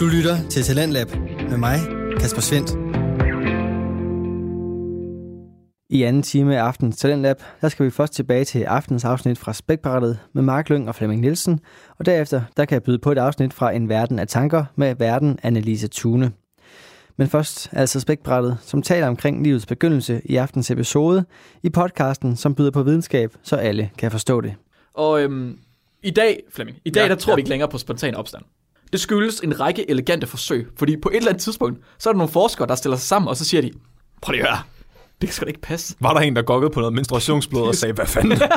Du lytter til Talentlab med mig, Kasper Svendt. I anden time af aftens Talentlab, der skal vi først tilbage til aftens afsnit fra Spækbrættet med Mark Lyng og Flemming Nielsen, og derefter der kan jeg byde på et afsnit fra En Verden af Tanker med Verden Annelise Thune. Men først altså Spækbrættet, som taler omkring livets begyndelse i aftens episode i podcasten, som byder på videnskab, så alle kan forstå det. Og øhm, i dag, Flemming, i dag Ja, der tror ja. vi ikke længere på spontan opstand. Det skyldes en række elegante forsøg, fordi på et eller andet tidspunkt, så er der nogle forskere, der stiller sig sammen, og så siger de, prøv lige at høre, det skal da ikke passe. Var der en, der gokkede på noget menstruationsblod og sagde, hvad fanden?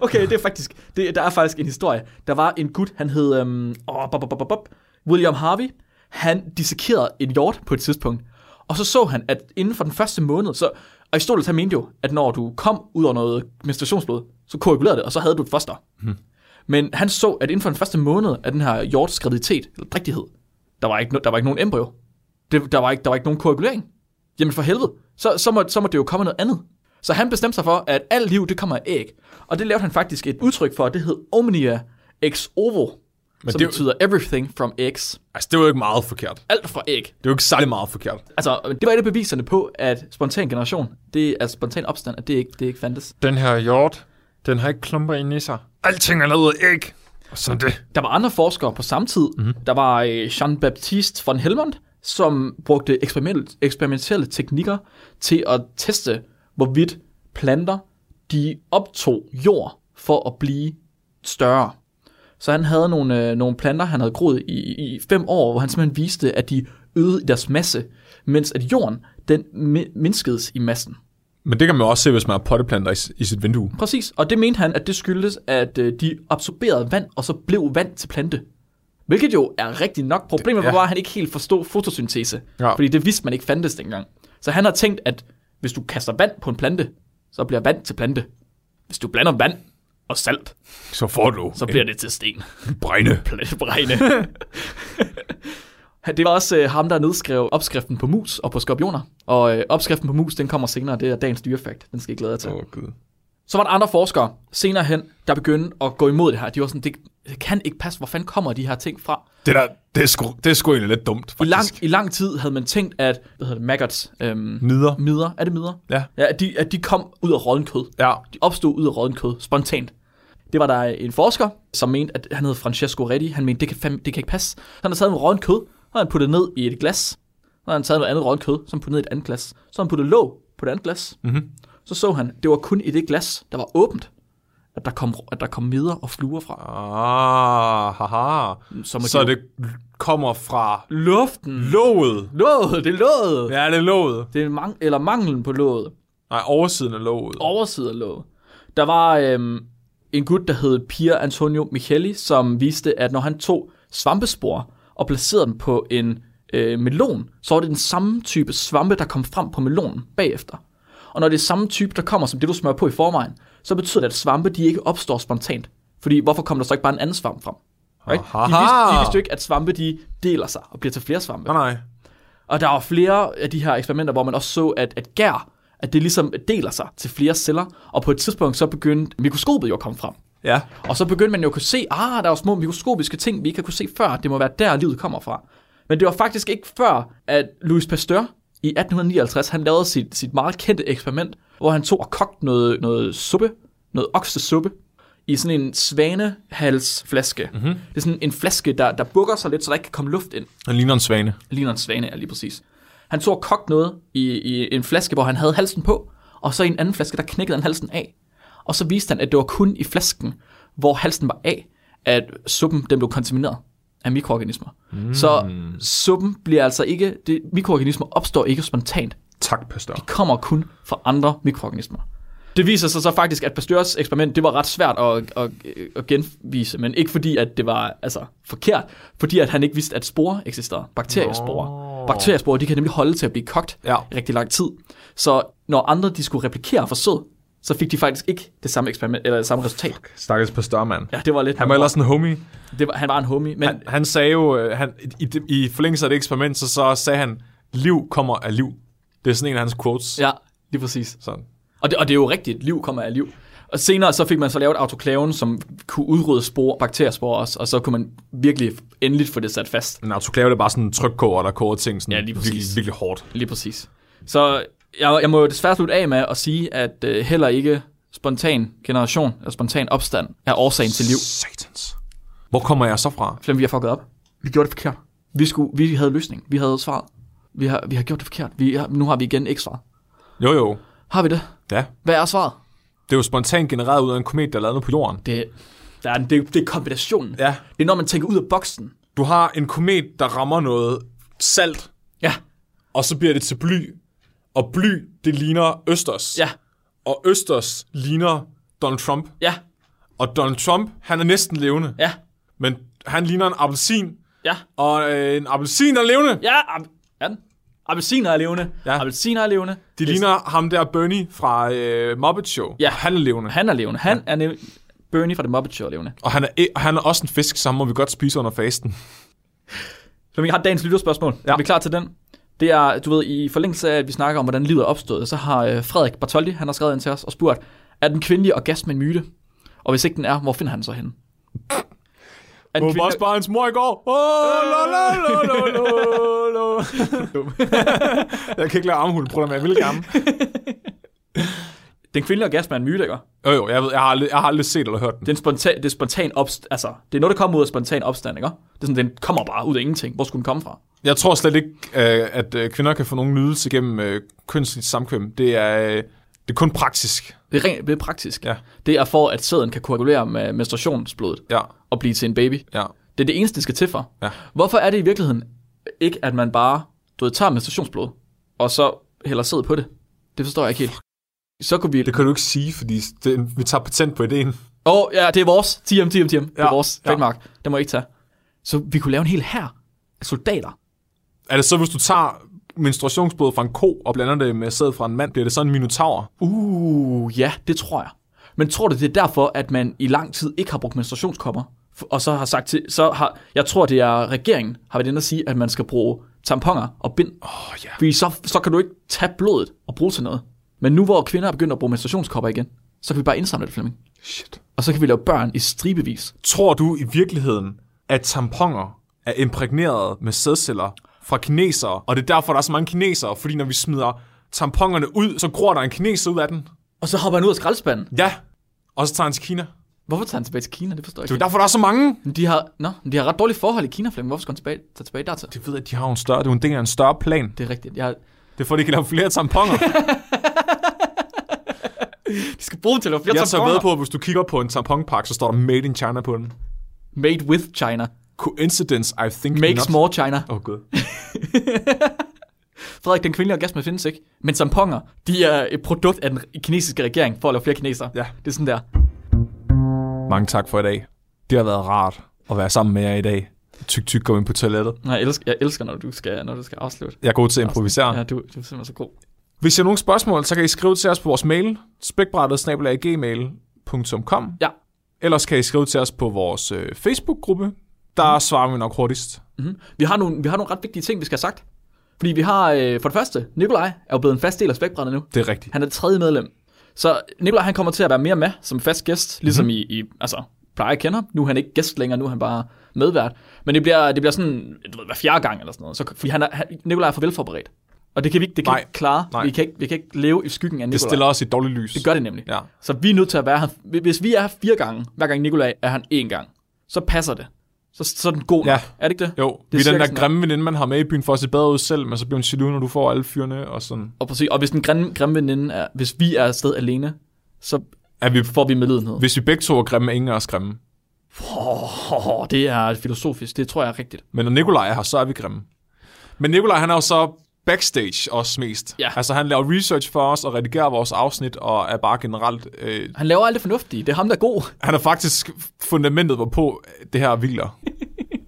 Okay, det er faktisk, det, der er faktisk en historie. Der var en gut, han hed øhm, åh, bop, bop, bop, bop, William Harvey. Han dissekerede en hjort på et tidspunkt, og så så han, at inden for den første måned, så Aristoteles han mente jo, at når du kom ud over noget menstruationsblod, så koagulerede det, og så havde du et foster. Hmm. Men han så, at inden for den første måned af den her hjorts graviditet, eller drægtighed, der var ikke, no, der var ikke nogen embryo. Det, der, var ikke, der var ikke nogen koagulering. Jamen for helvede, så, så, må, så må det jo komme noget andet. Så han bestemte sig for, at alt liv, det kommer af æg. Og det lavede han faktisk et udtryk for, det hed Omnia ex ovo, Men som det er jo- betyder everything from eggs. altså, det var jo ikke meget forkert. Alt fra æg. Det er jo ikke særlig meget forkert. Altså, det var et af beviserne på, at spontan generation, det er spontan opstand, at det ikke, det ikke fandtes. Den her hjort, den har ikke klumper inde i sig. Alting er lavet af æg. Og sådan det. Der var andre forskere på samme tid. Mm-hmm. Der var øh, Jean-Baptiste von Helmont, som brugte eksperiment, eksperimentelle teknikker til at teste, hvorvidt planter de optog jord for at blive større. Så han havde nogle, øh, nogle planter, han havde groet i, i fem år, hvor han simpelthen viste, at de øgede i deres masse, mens at jorden, den mi- mindskedes i massen. Men det kan man også se, hvis man har potteplanter i, i sit vindue. Præcis, og det mente han, at det skyldtes, at øh, de absorberede vand, og så blev vand til plante. Hvilket jo er rigtigt nok. Problemet var ja. bare, at han ikke helt forstod fotosyntese. Ja. Fordi det vidste man ikke fandtes dengang. Så han har tænkt, at hvis du kaster vand på en plante, så bliver vand til plante. Hvis du blander vand og salt, Så får du så bliver det til sten. en brænde. Det var også øh, ham, der nedskrev opskriften på mus og på skorpioner. Og øh, opskriften på mus, den kommer senere. Det er dagens dyrefakt. Den skal I glæde jer til. Åh, oh, gud. Så var der andre forskere senere hen, der begyndte at gå imod det her. De var sådan, det, det kan ikke passe. Hvor fanden kommer de her ting fra? Det, der, det, er sgu, det er sgu egentlig lidt dumt, I faktisk. lang, I lang tid havde man tænkt, at, hvad hedder det, maggots, øhm, Midder. midder, er det midder? Ja. Ja, at de, at de kom ud af rådden kød. Ja. De opstod ud af rådden kød, spontant. Det var der en forsker, som mente, at han hed Francesco Redi. Han mente, det kan, fandme, det kan ikke passe. Så han havde taget noget rådden kød, og han puttet ned i et glas. Så havde han taget noget andet rådden kød, som puttet ned i et andet glas. Så havde han puttet låg på det andet glas. Mhm. Så så han, det var kun i det glas, der var åbent, at der kom, at der kom midder og fluer fra. Ah, haha. Som Så det kommer fra luften. låget. Låget, det er låget. Ja, det er låget. Det er mang- eller manglen på låget. Nej, oversiden af låget. Overside af låget. Der var øhm, en gut, der hed Pier Antonio Micheli, som viste, at når han tog svampespor og placerede dem på en øh, melon, så var det den samme type svampe, der kom frem på melonen bagefter. Og når det er samme type, der kommer som det, du smører på i forvejen, så betyder det, at svampe de ikke opstår spontant. Fordi hvorfor kommer der så ikke bare en anden svamp frem? Right? De, vidste, de vidste jo ikke, at svampe de deler sig og bliver til flere svampe. Nej, nej. Og der var flere af de her eksperimenter, hvor man også så, at, at gær, at det ligesom deler sig til flere celler, og på et tidspunkt så begyndte mikroskopet jo at komme frem. Ja. Og så begyndte man jo at kunne se, ah, der er jo små mikroskopiske ting, vi ikke har kunne se før, det må være der, livet kommer fra. Men det var faktisk ikke før, at Louis Pasteur i 1859, han lavede sit, sit meget kendte eksperiment, hvor han tog og kogte noget, noget suppe, noget oksesuppe, i sådan en svanehalsflaske. Mm-hmm. Det er sådan en flaske, der, der bukker sig lidt, så der ikke kan komme luft ind. Han ligner en svane. ligner en svane er lige præcis. Han tog og kogte noget i, i en flaske, hvor han havde halsen på, og så i en anden flaske, der knækkede han halsen af. Og så viste han, at det var kun i flasken, hvor halsen var af, at suppen den blev kontamineret af mikroorganismer. Mm. Så suppen bliver altså ikke, det, mikroorganismer opstår ikke spontant. Tak, pastor. kommer kun fra andre mikroorganismer. Det viser sig så faktisk, at Pasteurs eksperiment, det var ret svært at, at, at genvise, men ikke fordi, at det var altså, forkert, fordi at han ikke vidste, at sporer eksisterede. Bakteriesporer. Nå. Bakteriesporer, de kan nemlig holde til at blive kogt Ja. rigtig lang tid. Så når andre de skulle replikere forsøget, så fik de faktisk ikke det samme eksperiment, eller det samme resultat. Stakkels pastor, mand. Ja, det var lidt... Han var ellers en homie. det var, han var en homie, men Han, han sagde jo, øh, han, i, i, forlængelse af det eksperiment, så, så sagde han, liv kommer af liv. Det er sådan en af hans quotes. ja, lige præcis. Sådan. Og det, og det er jo rigtigt, liv kommer af liv. Og senere så fik man så lavet autoklaven, som kunne udrydde spor, bakteriesporer også, og så kunne man virkelig endeligt få det sat fast. En autoklave det er bare sådan en trykkoger, der koger ting sådan Ja, lige præcis. virkelig, virkelig hårdt. Lige præcis. Så jeg, jeg må jo desværre slutte af med at sige, at øh, heller ikke spontan generation, eller spontan opstand, er årsagen til liv. Satans. Hvor kommer jeg så fra? Flem, vi har fucket op. Vi gjorde det forkert. Vi, skulle, vi havde løsning. Vi havde svaret. Vi har, vi har gjort det forkert. Vi har, nu har vi igen ikke svaret. Jo, jo. Har vi det? Ja. Hvad er svaret? Det er jo spontant genereret ud af en komet, der er lavet på jorden. Det, der er, det, det er kombinationen. Ja. Det er når man tænker ud af boksen. Du har en komet, der rammer noget salt, Ja, og så bliver det til bly. Og bly, det ligner Østers. ja, Og Østers ligner Donald Trump. ja, Og Donald Trump, han er næsten levende. ja, Men han ligner en appelsin. ja, Og øh, en appelsin er levende. ja, ja. den. Appelsiner er levende. Ja. Appelsiner er levende. De ligner ham der Bernie fra øh, Muppet Show. Ja. Han er levende. Han er levende. Han er ne- Bernie fra The Muppet Show er levende. Og han er, og han er også en fisk, så må vi godt spise under fasten. Så vi har dagens lytterspørgsmål. Ja. Ja. Er vi klar til den? Det er, du ved, i forlængelse af, at vi snakker om, hvordan livet er opstået, så har øh, Frederik Bartoldi, han har skrevet ind til os og spurgt, er den kvindelige orgasme en myte? Og hvis ikke den er, hvor finder han så henne? Er den også bare hans mor i går. Oh, lo, lo, lo, lo, lo, lo. jeg kan ikke lade armhul, prøv at jeg vil gerne. Den kvindelige orgasme er en myte, ikke? Jo, jo, jeg, ved, jeg, har aldrig, jeg har aldrig set eller hørt den. Det er, spontan, det er spontan opst altså, det er noget, der kommer ud af spontan opstand, ikke? Det er sådan, den kommer bare ud af ingenting. Hvor skulle den komme fra? Jeg tror slet ikke, øh, at øh, kvinder kan få nogen nydelse gennem øh, kønsligt samkvem. Det er, det er kun praktisk. Det er, rent, det er praktisk. Ja. Det er for, at sæden kan koagulere med menstruationsblodet Ja, og blive til en baby. ja. Det er det eneste, det skal til for. Ja. Hvorfor er det i virkeligheden ikke, at man bare du ved, tager menstruationsblod, og så hælder sæd på det? Det forstår jeg ikke helt. Så kunne vi... Det kan du ikke sige, fordi det, vi tager patent på ideen. Åh, oh, ja, det er vores. TM, TM, TM. Det er Ja, vores ja. Det må jeg ikke tage. Så vi kunne lave en hel her af soldater. Er det så, hvis du tager menstruationsblod fra en ko og blander det med sæd fra en mand, bliver det så en minotaur? Uh, ja, det tror jeg. Men tror du, det er derfor, at man i lang tid ikke har brugt menstruationskopper? Og så har sagt til, så har, jeg tror, det er regeringen, har været inde at sige, at man skal bruge tamponer og bind. Oh, ja. Fordi så, så kan du ikke tage blodet og bruge til noget. Men nu hvor kvinder er begyndt at bruge menstruationskopper igen, så kan vi bare indsamle det, Flemming. Shit. Og så kan vi lave børn i stribevis. Tror du i virkeligheden, at tamponer er imprægneret med sædceller fra kinesere, og det er derfor, der er så mange kinesere, fordi når vi smider tamponerne ud, så gror der en kineser ud af den. Og så hopper han ud af skraldespanden. Ja, og så tager han til Kina. Hvorfor tager han tilbage til Kina? Det forstår jeg Det er ikke. derfor, der er så mange. Men De har, nå, de har ret dårlige forhold i Kina, Flemming. Hvorfor skal han tilbage, tage tilbage dertil? Det ved jeg, de har en større, det er en del af en større plan. Det er rigtigt. Jeg, Det er for, at de kan lave flere tamponer. de skal bruge dem til at lave flere Jeg tager tamponer. ved på, at hvis du kigger på en tamponpakke, så står der Made in China på den. Made with China. Coincidence, I think Makes not. more China. Åh, oh, gud. Frederik, den kvindelige orgasme findes ikke. Men tamponer, de er et produkt af den kinesiske regering for at lave flere kinesere. Ja. Det er sådan der. Mange tak for i dag. Det har været rart at være sammen med jer i dag. Tyk, tyk, gå ind på toilettet. Nej, jeg elsker, jeg elsker når, du skal, når du skal afslutte. Jeg er god til at improvisere. Ja, du, du er simpelthen så god. Hvis I har nogle spørgsmål, så kan I skrive til os på vores mail, spækbrættet-gmail.com. Ja. Ellers kan I skrive til os på vores øh, Facebook-gruppe. Der mm. svarer vi nok hurtigst. Mm-hmm. Vi, har nogle, vi har nogle ret vigtige ting, vi skal have sagt. Fordi vi har, øh, for det første, Nikolaj er jo blevet en fast del af spækbrættet nu. Det er rigtigt. Han er det tredje medlem. Så Nikolaj han kommer til at være mere med som fast gæst, ligesom Mhm. mm-hmm. i, i, altså, plejer at kende ham. Nu er han ikke gæst længere, nu er han bare medvært. Men det bliver, det bliver sådan, du ved, hver fjerde gang eller sådan noget. Så, fordi han er, han, Nikolaj er for velforberedt. Og det kan vi ikke, det kan Nej. ikke klare. Nej. Vi kan ikke, vi kan ikke leve i skyggen af Det Nikolaj. stiller os i et dårligt lys. Det gør det nemlig. Ja. Så vi er nødt til at være her. Hvis vi er her fire gange, hver gang Nikolaj er han én gang, så passer det. Så, så er den god. Ja. Er det ikke det? Jo, Det vi er er den der grimme veninde, man har med i byen for at se bedre ud selv, men så bliver hun jaloux, når du får alle fyrene og sådan. Og, præcis, og hvis den grimme, grimme veninde er, hvis vi er afsted alene, så Er vi, får vi medlidenhed. hvis vi begge to er grimme, er ingen af os grimme. Oh, det er filosofisk, det tror jeg er rigtigt. Men når Nikolaj er her, så er vi grimme. Men Nikolaj, han er jo så backstage også mest. Ja. Altså, han laver research for os og redigerer vores afsnit, og er bare generelt... Øh, Han laver alt det fornuftige. Det er ham, der er god. han er faktisk fundamentet, hvorpå det her hviler.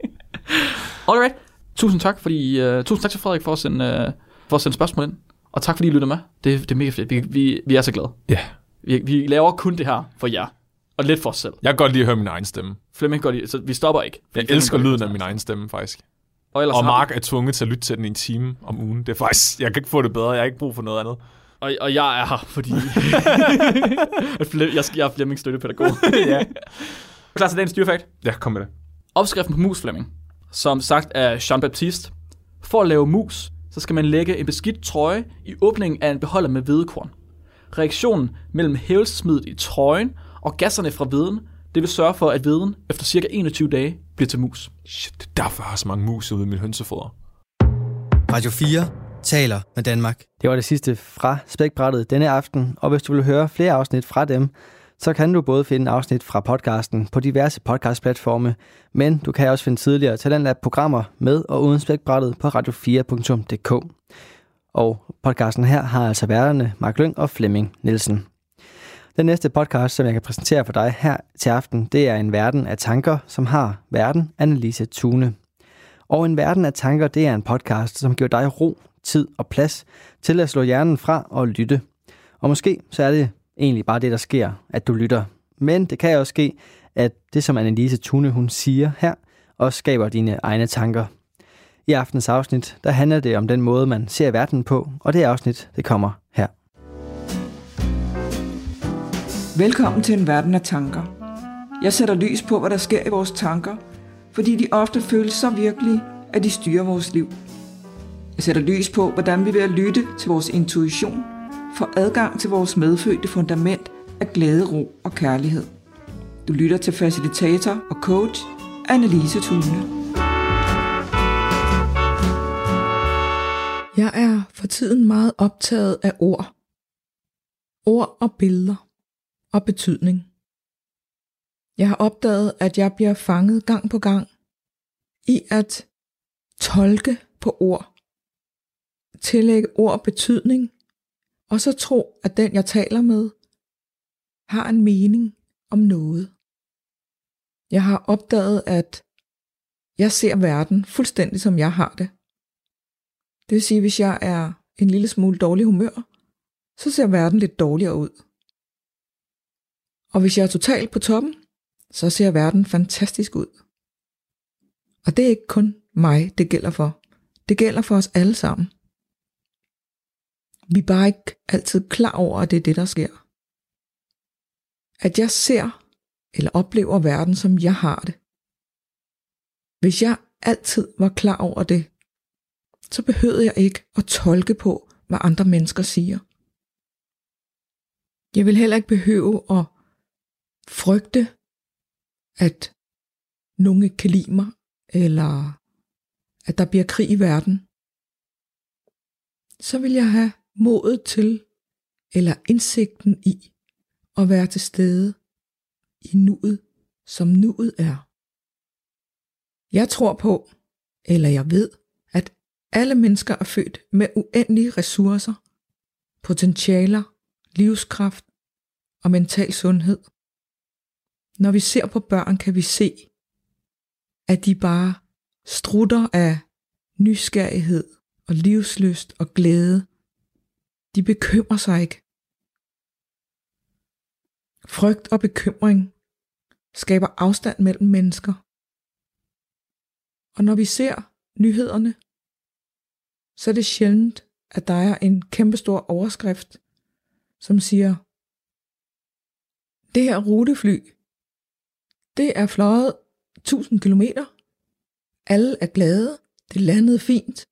Alright. Tusind tak, fordi, uh, tusind tak til Frederik for at sende, uh, for at sende spørgsmål ind. Og tak fordi I lytter med. Det, det er mega fedt. Vi, vi, vi er så glade. Ja. Vi, vi laver kun det her for jer. Og lidt for os selv. Jeg kan godt lide at høre min egen stemme. Flemming går lige, så vi stopper ikke. Jeg Flemming elsker lyden af min egen stemme, faktisk. Og, Og har Mark er tvunget til at lytte til den i en time om ugen. Det er faktisk... Jeg kan ikke få det bedre. Jeg har ikke brug for noget andet. Og, og jeg er her, fordi jeg, skal, jeg er Flemmings støttepædagog. ja. Klar til dagens dyrefakt? Ja, kom med det. Opskriften på mus, Flemming, som sagt af Jean-Baptiste. For at lave mus, så skal man lægge en beskidt trøje i åbningen af en beholder med hvedekorn. Reaktionen mellem hævelsesmidlet i trøjen og gasserne fra veden, det vil sørge for, at veden efter cirka 21 dage bliver til mus. Shit, det er derfor, jeg har så mange mus ude i mit hønsefoder. Radio 4 taler med Danmark. Det var det sidste fra Spækbrættet denne aften, og hvis du vil høre flere afsnit fra dem, så kan du både finde afsnit fra podcasten på diverse podcastplatforme, men du kan også finde tidligere Talentlab-programmer med og uden Spækbrættet på radio4.dk. Og podcasten her har altså værterne Mark Lyng og Flemming Nielsen. Den næste podcast, som jeg kan præsentere for dig her til aften, det er en verden af tanker, som har verden Annelise Tune. Og en verden af tanker, det er en podcast, som giver dig ro, tid og plads til at slå hjernen fra og lytte. Og måske så er det egentlig bare det, der sker, at du lytter. Men det kan også ske, at det, som Annelise Tune hun siger her, også skaber dine egne tanker. I aftens afsnit, der handler det om den måde, man ser verden på, og det afsnit, det kommer Velkommen til en verden af tanker. Jeg sætter lys på, hvad der sker i vores tanker, fordi de ofte føles så virkelige, at de styrer vores liv. Jeg sætter lys på, hvordan vi ved at lytte til vores intuition får adgang til vores medfødte fundament af glæde, ro og kærlighed. Du lytter til facilitator og coach Annelise Thune. Jeg er for tiden meget optaget af ord. Ord og billeder og betydning. Jeg har opdaget, at jeg bliver fanget gang på gang i at tolke på ord, tillægge ord betydning, og så tro, at den jeg taler med har en mening om noget. Jeg har opdaget, at jeg ser verden fuldstændig som jeg har det. Det vil sige, hvis jeg er en lille smule dårlig humør, så ser verden lidt dårligere ud. Og hvis jeg er totalt på toppen, så ser verden fantastisk ud. Og det er ikke kun mig, det gælder for. Det gælder for os alle sammen. Vi er bare ikke altid klar over, at det er det, der sker. At jeg ser eller oplever verden, som jeg har det. Hvis jeg altid var klar over det, så behøvede jeg ikke at tolke på, hvad andre mennesker siger. Jeg vil heller ikke behøve at frygte, at nogen ikke kan lide mig, eller at der bliver krig i verden, så vil jeg have modet til, eller indsigten i, at være til stede i nuet, som nuet er. Jeg tror på, eller jeg ved, at alle mennesker er født med uendelige ressourcer, potentialer, livskraft og mental sundhed. Når vi ser på børn, kan vi se, at de bare strutter af nysgerrighed og livsløst og glæde. De bekymrer sig ikke. Frygt og bekymring skaber afstand mellem mennesker. Og når vi ser nyhederne, så er det sjældent, at der er en kæmpestor overskrift, som siger, det her rutefly det er fløjet 1000 kilometer. Alle er glade. Det landede fint.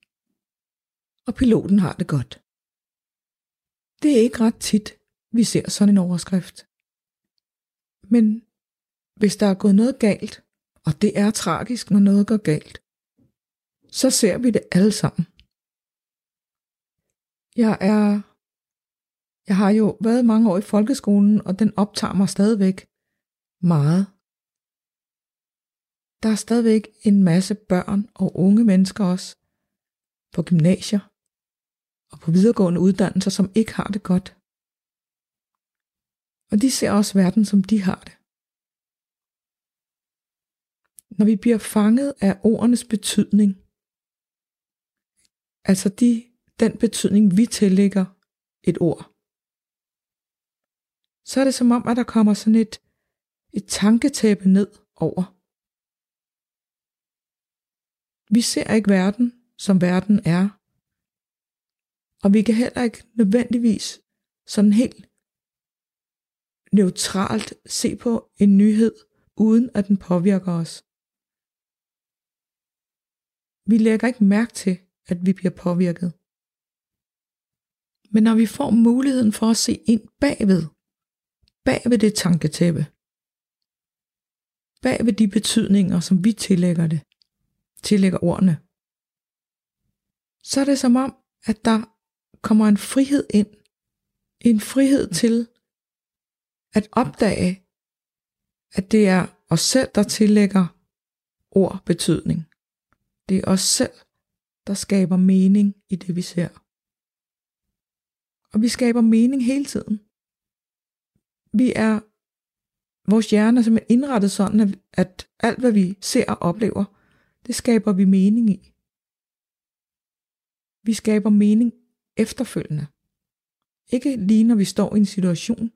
Og piloten har det godt. Det er ikke ret tit, vi ser sådan en overskrift. Men hvis der er gået noget galt, og det er tragisk, når noget går galt, så ser vi det alle sammen. Jeg er jeg har jo været mange år i folkeskolen, og den optager mig stadigvæk meget der er stadigvæk en masse børn og unge mennesker også på gymnasier og på videregående uddannelser, som ikke har det godt. Og de ser også verden, som de har det. Når vi bliver fanget af ordenes betydning, altså de, den betydning, vi tillægger et ord, så er det som om, at der kommer sådan et, et tanketæppe ned over. Vi ser ikke verden, som verden er. Og vi kan heller ikke nødvendigvis sådan helt neutralt se på en nyhed, uden at den påvirker os. Vi lægger ikke mærke til, at vi bliver påvirket. Men når vi får muligheden for at se ind bagved, bagved det tanketæppe, bagved de betydninger, som vi tillægger det, tillægger ordene, så er det som om, at der kommer en frihed ind. En frihed til at opdage, at det er os selv, der tillægger ord betydning. Det er os selv, der skaber mening i det, vi ser. Og vi skaber mening hele tiden. Vi er, vores hjerne er simpelthen indrettet sådan, at alt hvad vi ser og oplever, det skaber vi mening i. Vi skaber mening efterfølgende. Ikke lige når vi står i en situation.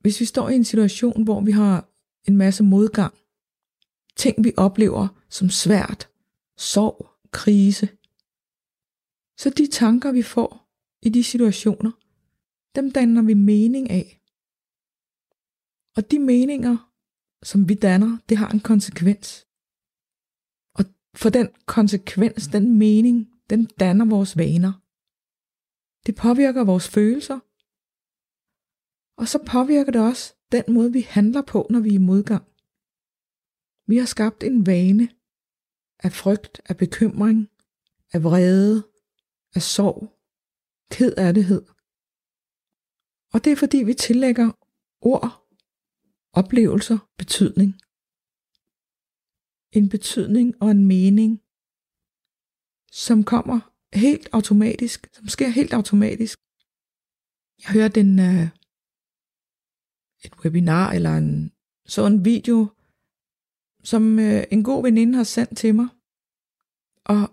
Hvis vi står i en situation, hvor vi har en masse modgang, ting vi oplever som svært, sorg, krise, så de tanker vi får i de situationer, dem danner vi mening af. Og de meninger, som vi danner, det har en konsekvens. For den konsekvens, den mening, den danner vores vaner. Det påvirker vores følelser. Og så påvirker det også den måde, vi handler på, når vi er i modgang. Vi har skabt en vane af frygt, af bekymring, af vrede, af sorg, kedattighed. Og det er fordi, vi tillægger ord, oplevelser, betydning. En betydning og en mening, som kommer helt automatisk, som sker helt automatisk. Jeg hørte en, uh, et webinar eller en så en video, som uh, en god veninde har sendt til mig. Og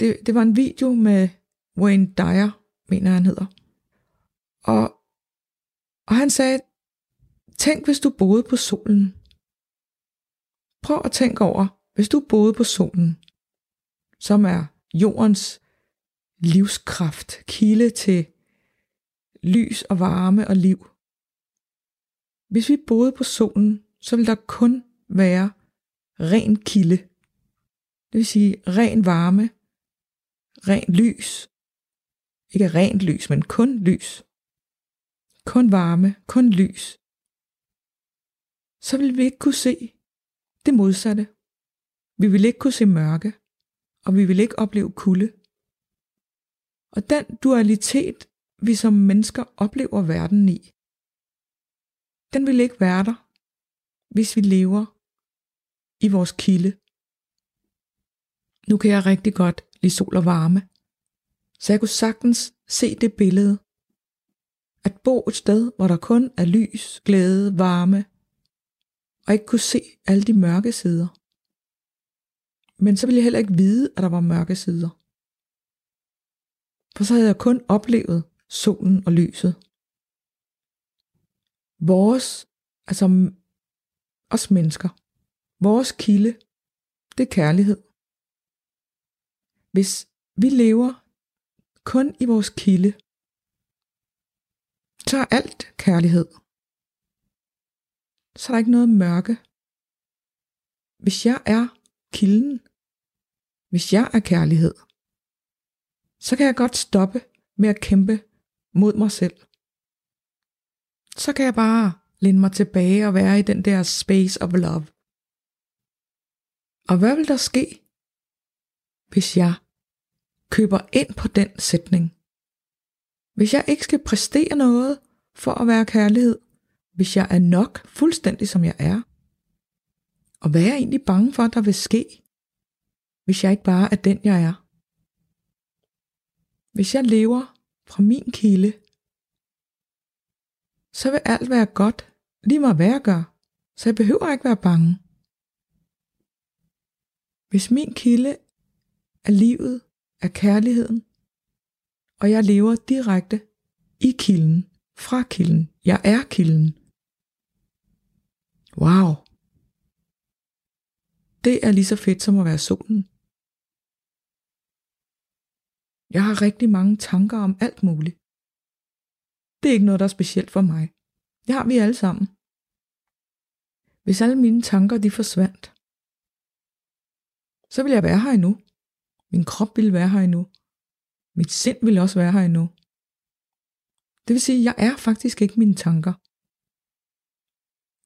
det, det var en video med Wayne Dyer, mener han hedder. Og, og han sagde, tænk hvis du boede på solen. Prøv at tænke over, hvis du boede på solen, som er jordens livskraft, kilde til lys og varme og liv. Hvis vi boede på solen, så ville der kun være ren kilde. Det vil sige ren varme, ren lys. Ikke rent lys, men kun lys. Kun varme, kun lys. Så ville vi ikke kunne se det modsatte. Vi vil ikke kunne se mørke, og vi vil ikke opleve kulde. Og den dualitet, vi som mennesker oplever verden i, den vil ikke være der, hvis vi lever i vores kilde. Nu kan jeg rigtig godt lide sol og varme, så jeg kunne sagtens se det billede. At bo et sted, hvor der kun er lys, glæde, varme, og ikke kunne se alle de mørke sider. Men så ville jeg heller ikke vide, at der var mørke sider. For så havde jeg kun oplevet solen og lyset. Vores, altså os mennesker, vores kilde, det er kærlighed. Hvis vi lever kun i vores kilde, så er alt kærlighed. Så er der ikke noget mørke. Hvis jeg er kilden, hvis jeg er kærlighed, så kan jeg godt stoppe med at kæmpe mod mig selv. Så kan jeg bare læne mig tilbage og være i den der space of love. Og hvad vil der ske, hvis jeg køber ind på den sætning? Hvis jeg ikke skal præstere noget for at være kærlighed, hvis jeg er nok fuldstændig som jeg er, og hvad er jeg egentlig bange for, der vil ske, hvis jeg ikke bare er den, jeg er? Hvis jeg lever fra min kilde, så vil alt være godt, lige meget hvad jeg gør, så jeg behøver ikke være bange. Hvis min kilde er livet, er kærligheden, og jeg lever direkte i kilden, fra kilden, jeg er kilden. Wow. Det er lige så fedt som at være solen. Jeg har rigtig mange tanker om alt muligt. Det er ikke noget, der er specielt for mig. Det har vi alle sammen. Hvis alle mine tanker de forsvandt, så ville jeg være her endnu. Min krop ville være her endnu. Mit sind ville også være her endnu. Det vil sige, at jeg er faktisk ikke mine tanker.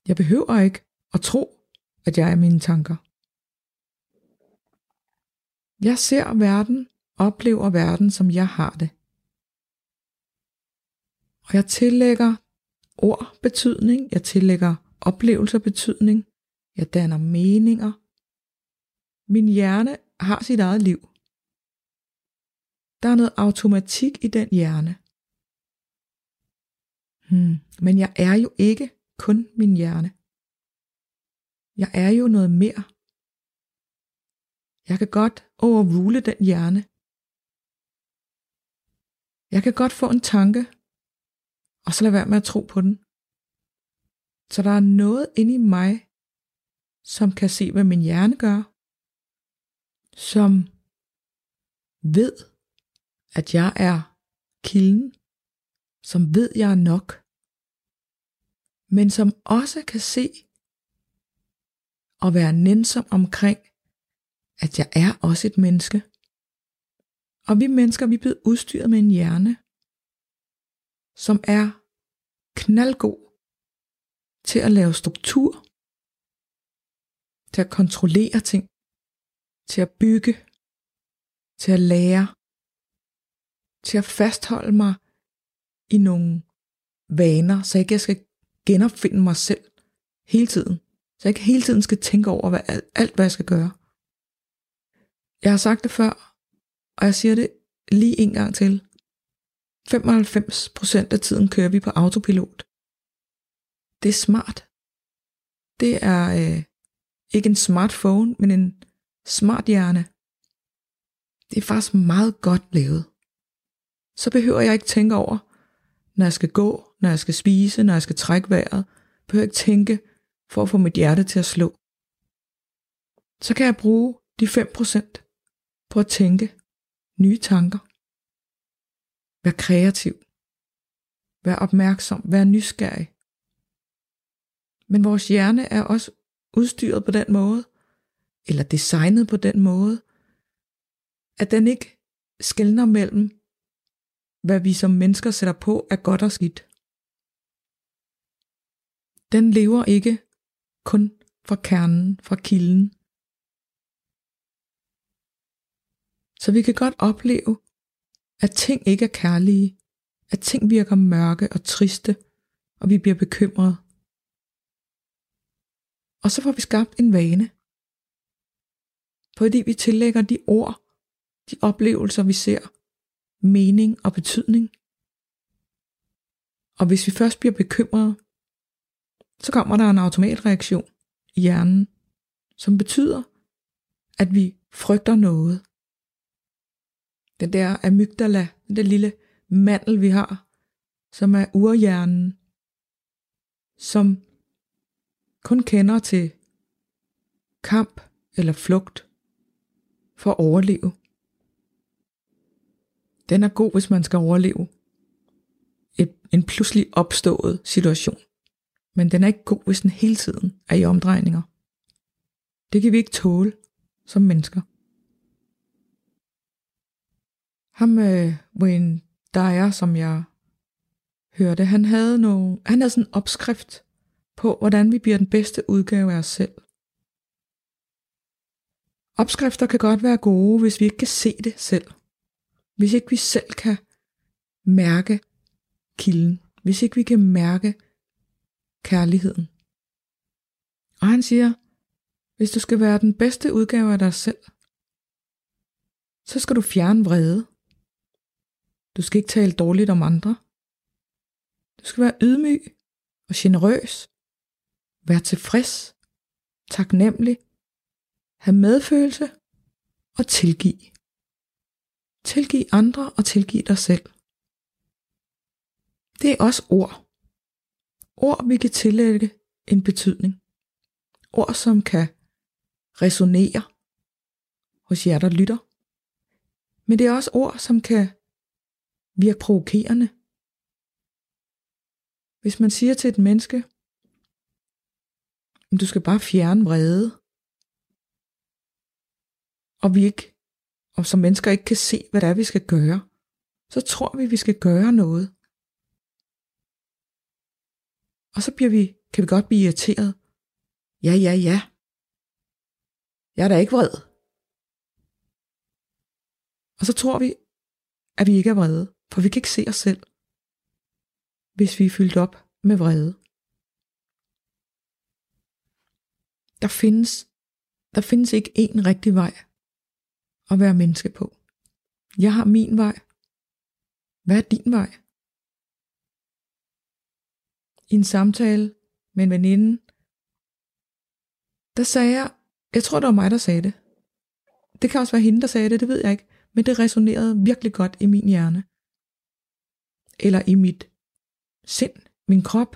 Jeg behøver ikke at tro, at jeg er mine tanker. Jeg ser verden, oplever verden, som jeg har det. Og jeg tillægger ord betydning, jeg tillægger oplevelser betydning, jeg danner meninger. Min hjerne har sit eget liv. Der er noget automatik i den hjerne. Hmm. Men jeg er jo ikke kun min hjerne. Jeg er jo noget mere. Jeg kan godt overrule den hjerne. Jeg kan godt få en tanke, og så lade være med at tro på den. Så der er noget inde i mig, som kan se, hvad min hjerne gør, som ved, at jeg er kilden, som ved, jeg er nok, men som også kan se og være nænsom omkring, at jeg er også et menneske. Og vi mennesker, vi er blevet udstyret med en hjerne, som er knaldgod til at lave struktur, til at kontrollere ting, til at bygge, til at lære, til at fastholde mig i nogle vaner, så jeg skal genopfinde mig selv hele tiden. Så jeg ikke hele tiden skal tænke over hvad, alt, hvad jeg skal gøre. Jeg har sagt det før, og jeg siger det lige en gang til. 95% af tiden kører vi på autopilot. Det er smart. Det er øh, ikke en smartphone, men en smart hjerne. Det er faktisk meget godt lavet. Så behøver jeg ikke tænke over, når jeg skal gå, når jeg skal spise, når jeg skal trække vejret. Behøver ikke tænke for at få mit hjerte til at slå. Så kan jeg bruge de 5% på at tænke nye tanker. Vær kreativ. Vær opmærksom. Vær nysgerrig. Men vores hjerne er også udstyret på den måde, eller designet på den måde, at den ikke skældner mellem, hvad vi som mennesker sætter på er godt og skidt. Den lever ikke kun fra kernen, fra kilden. Så vi kan godt opleve, at ting ikke er kærlige, at ting virker mørke og triste, og vi bliver bekymrede. Og så får vi skabt en vane, fordi vi tillægger de ord, de oplevelser, vi ser, mening og betydning. Og hvis vi først bliver bekymrede, så kommer der en automatreaktion i hjernen, som betyder, at vi frygter noget. Den der amygdala, den der lille mandel, vi har, som er urhjernen, som kun kender til kamp eller flugt for at overleve. Den er god, hvis man skal overleve et, en pludselig opstået situation. Men den er ikke god, hvis den hele tiden er i omdrejninger. Det kan vi ikke tåle som mennesker. Ham øh, Wayne Dyer, som jeg hørte, han havde, nogle, han havde sådan en opskrift på, hvordan vi bliver den bedste udgave af os selv. Opskrifter kan godt være gode, hvis vi ikke kan se det selv. Hvis ikke vi selv kan mærke kilden. Hvis ikke vi kan mærke kærligheden. Og han siger, hvis du skal være den bedste udgave af dig selv, så skal du fjerne vrede. Du skal ikke tale dårligt om andre. Du skal være ydmyg og generøs. Vær tilfreds, taknemmelig, have medfølelse og tilgiv. Tilgiv andre og tilgiv dig selv. Det er også ord. Ord, vi kan tillægge en betydning. Ord, som kan resonere hos jer, der lytter. Men det er også ord, som kan virke provokerende. Hvis man siger til et menneske, du skal bare fjerne vrede, og vi ikke, og som mennesker ikke kan se, hvad det er, vi skal gøre, så tror vi, vi skal gøre noget. Og så bliver vi, kan vi godt blive irriteret. Ja, ja, ja. Jeg er da ikke vred. Og så tror vi, at vi ikke er vrede, for vi kan ikke se os selv, hvis vi er fyldt op med vrede. Der findes, der findes ikke én rigtig vej at være menneske på. Jeg har min vej. Hvad er din vej? I en samtale med en veninde, der sagde jeg, jeg tror det var mig, der sagde det. Det kan også være hende, der sagde det, det ved jeg ikke, men det resonerede virkelig godt i min hjerne. Eller i mit sind, min krop,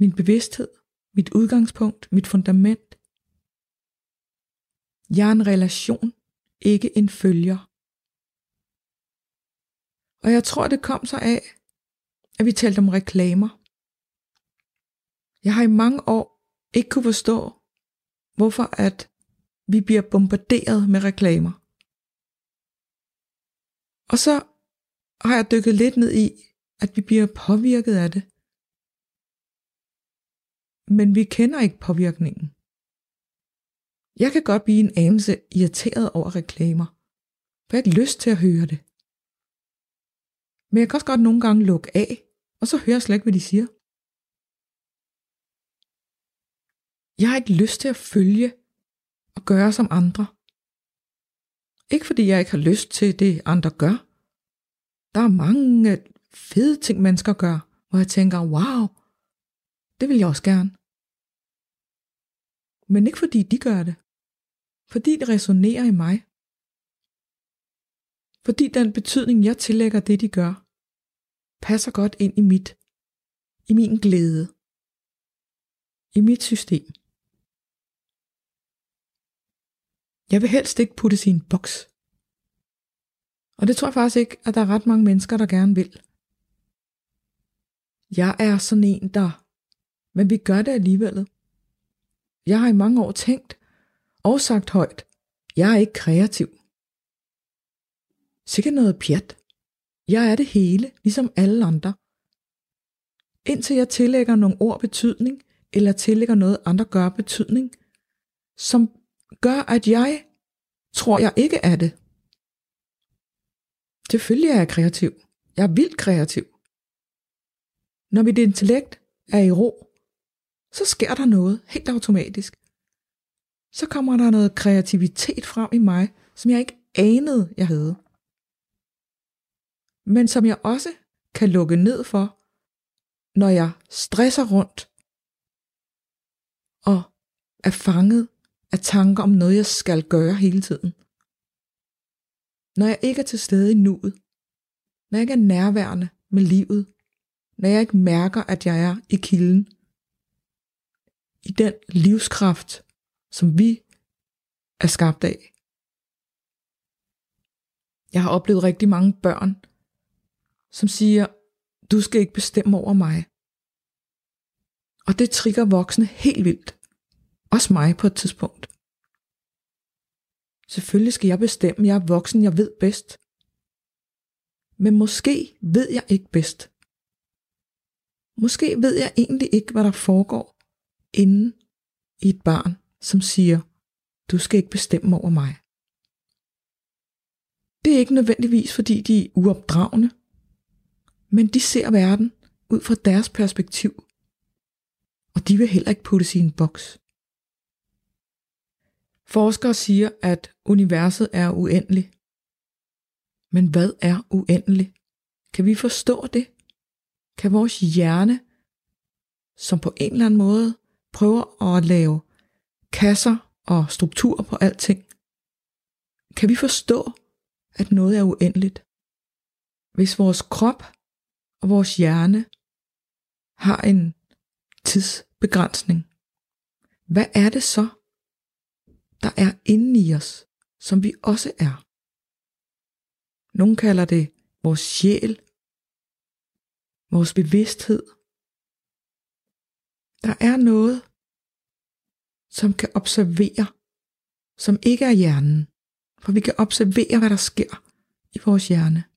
min bevidsthed, mit udgangspunkt, mit fundament. Jeg er en relation, ikke en følger. Og jeg tror, det kom så af, at vi talte om reklamer. Jeg har i mange år ikke kunne forstå, hvorfor at vi bliver bombarderet med reklamer. Og så har jeg dykket lidt ned i, at vi bliver påvirket af det. Men vi kender ikke påvirkningen. Jeg kan godt blive en anelse irriteret over reklamer, for jeg har ikke lyst til at høre det. Men jeg kan også godt nogle gange lukke af, og så hører jeg slet ikke, hvad de siger. Jeg har ikke lyst til at følge og gøre som andre. Ikke fordi jeg ikke har lyst til det, andre gør. Der er mange fede ting, mennesker gør, hvor jeg tænker, wow, det vil jeg også gerne. Men ikke fordi de gør det. Fordi det resonerer i mig. Fordi den betydning, jeg tillægger det, de gør, passer godt ind i mit, i min glæde, i mit system. Jeg vil helst ikke putte sin boks. Og det tror jeg faktisk ikke, at der er ret mange mennesker, der gerne vil. Jeg er sådan en, der... Men vi gør det alligevel. Jeg har i mange år tænkt og sagt højt, jeg er ikke kreativ. Sikkert noget pjat. Jeg er det hele, ligesom alle andre. Indtil jeg tillægger nogle ord betydning, eller tillægger noget andre gør betydning, som gør, at jeg tror, jeg ikke er det. Selvfølgelig er jeg kreativ. Jeg er vildt kreativ. Når mit intellekt er i ro, så sker der noget helt automatisk. Så kommer der noget kreativitet frem i mig, som jeg ikke anede, jeg havde. Men som jeg også kan lukke ned for, når jeg stresser rundt og er fanget af tanker om noget, jeg skal gøre hele tiden. Når jeg ikke er til stede i nuet, når jeg ikke er nærværende med livet, når jeg ikke mærker, at jeg er i kilden, i den livskraft, som vi er skabt af. Jeg har oplevet rigtig mange børn, som siger, du skal ikke bestemme over mig. Og det trigger voksne helt vildt. Også mig på et tidspunkt. Selvfølgelig skal jeg bestemme, jeg er voksen, jeg ved bedst. Men måske ved jeg ikke bedst. Måske ved jeg egentlig ikke, hvad der foregår inden i et barn, som siger, du skal ikke bestemme over mig. Det er ikke nødvendigvis, fordi de er uopdragende, men de ser verden ud fra deres perspektiv, og de vil heller ikke putte i en boks. Forskere siger, at universet er uendeligt. Men hvad er uendeligt? Kan vi forstå det? Kan vores hjerne, som på en eller anden måde prøver at lave kasser og strukturer på alting, kan vi forstå, at noget er uendeligt? Hvis vores krop og vores hjerne har en tidsbegrænsning, hvad er det så, der er inde i os, som vi også er. Nogle kalder det vores sjæl, vores bevidsthed. Der er noget, som kan observere, som ikke er hjernen. For vi kan observere, hvad der sker i vores hjerne.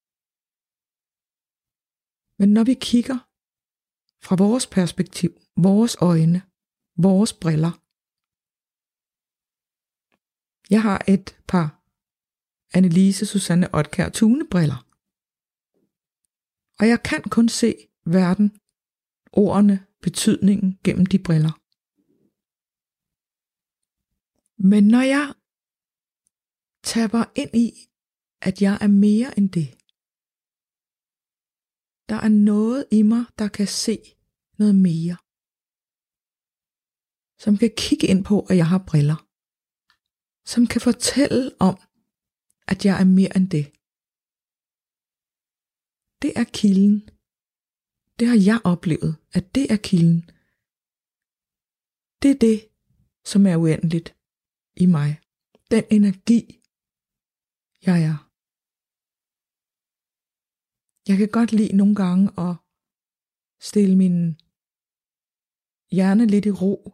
Men når vi kigger fra vores perspektiv, vores øjne, vores briller. Jeg har et par Annelise Susanne Otkær Tunebriller. Og jeg kan kun se verden, ordene, betydningen gennem de briller. Men når jeg tapper ind i, at jeg er mere end det, der er noget i mig, der kan se noget mere. Som kan kigge ind på, at jeg har briller. Som kan fortælle om, at jeg er mere end det. Det er kilden. Det har jeg oplevet, at det er kilden. Det er det, som er uendeligt i mig. Den energi, jeg er. Jeg kan godt lide nogle gange at stille min hjerne lidt i ro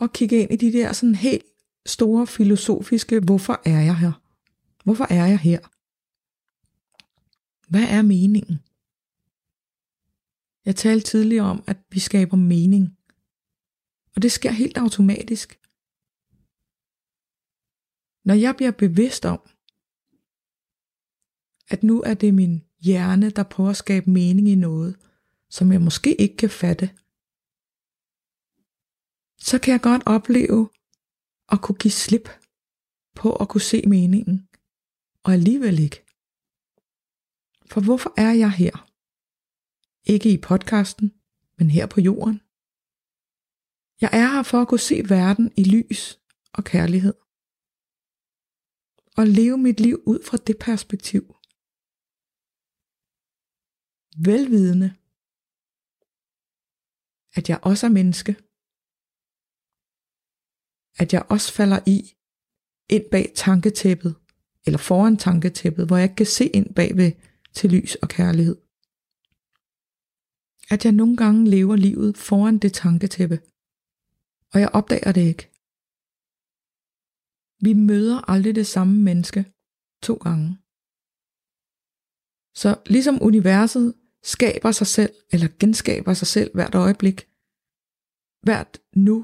og kigge ind i de der sådan helt store filosofiske, hvorfor er jeg her? Hvorfor er jeg her? Hvad er meningen? Jeg talte tidligere om, at vi skaber mening. Og det sker helt automatisk. Når jeg bliver bevidst om, at nu er det min hjerne, der prøver at skabe mening i noget, som jeg måske ikke kan fatte, så kan jeg godt opleve at kunne give slip på at kunne se meningen, og alligevel ikke. For hvorfor er jeg her? Ikke i podcasten, men her på jorden. Jeg er her for at kunne se verden i lys og kærlighed. Og leve mit liv ud fra det perspektiv. Velvidende, at jeg også er menneske. At jeg også falder i ind bag tanketæppet, eller foran tanketæppet, hvor jeg ikke kan se ind bagved til lys og kærlighed. At jeg nogle gange lever livet foran det tanketæppe, og jeg opdager det ikke. Vi møder aldrig det samme menneske to gange. Så ligesom universet skaber sig selv, eller genskaber sig selv hvert øjeblik, hvert nu,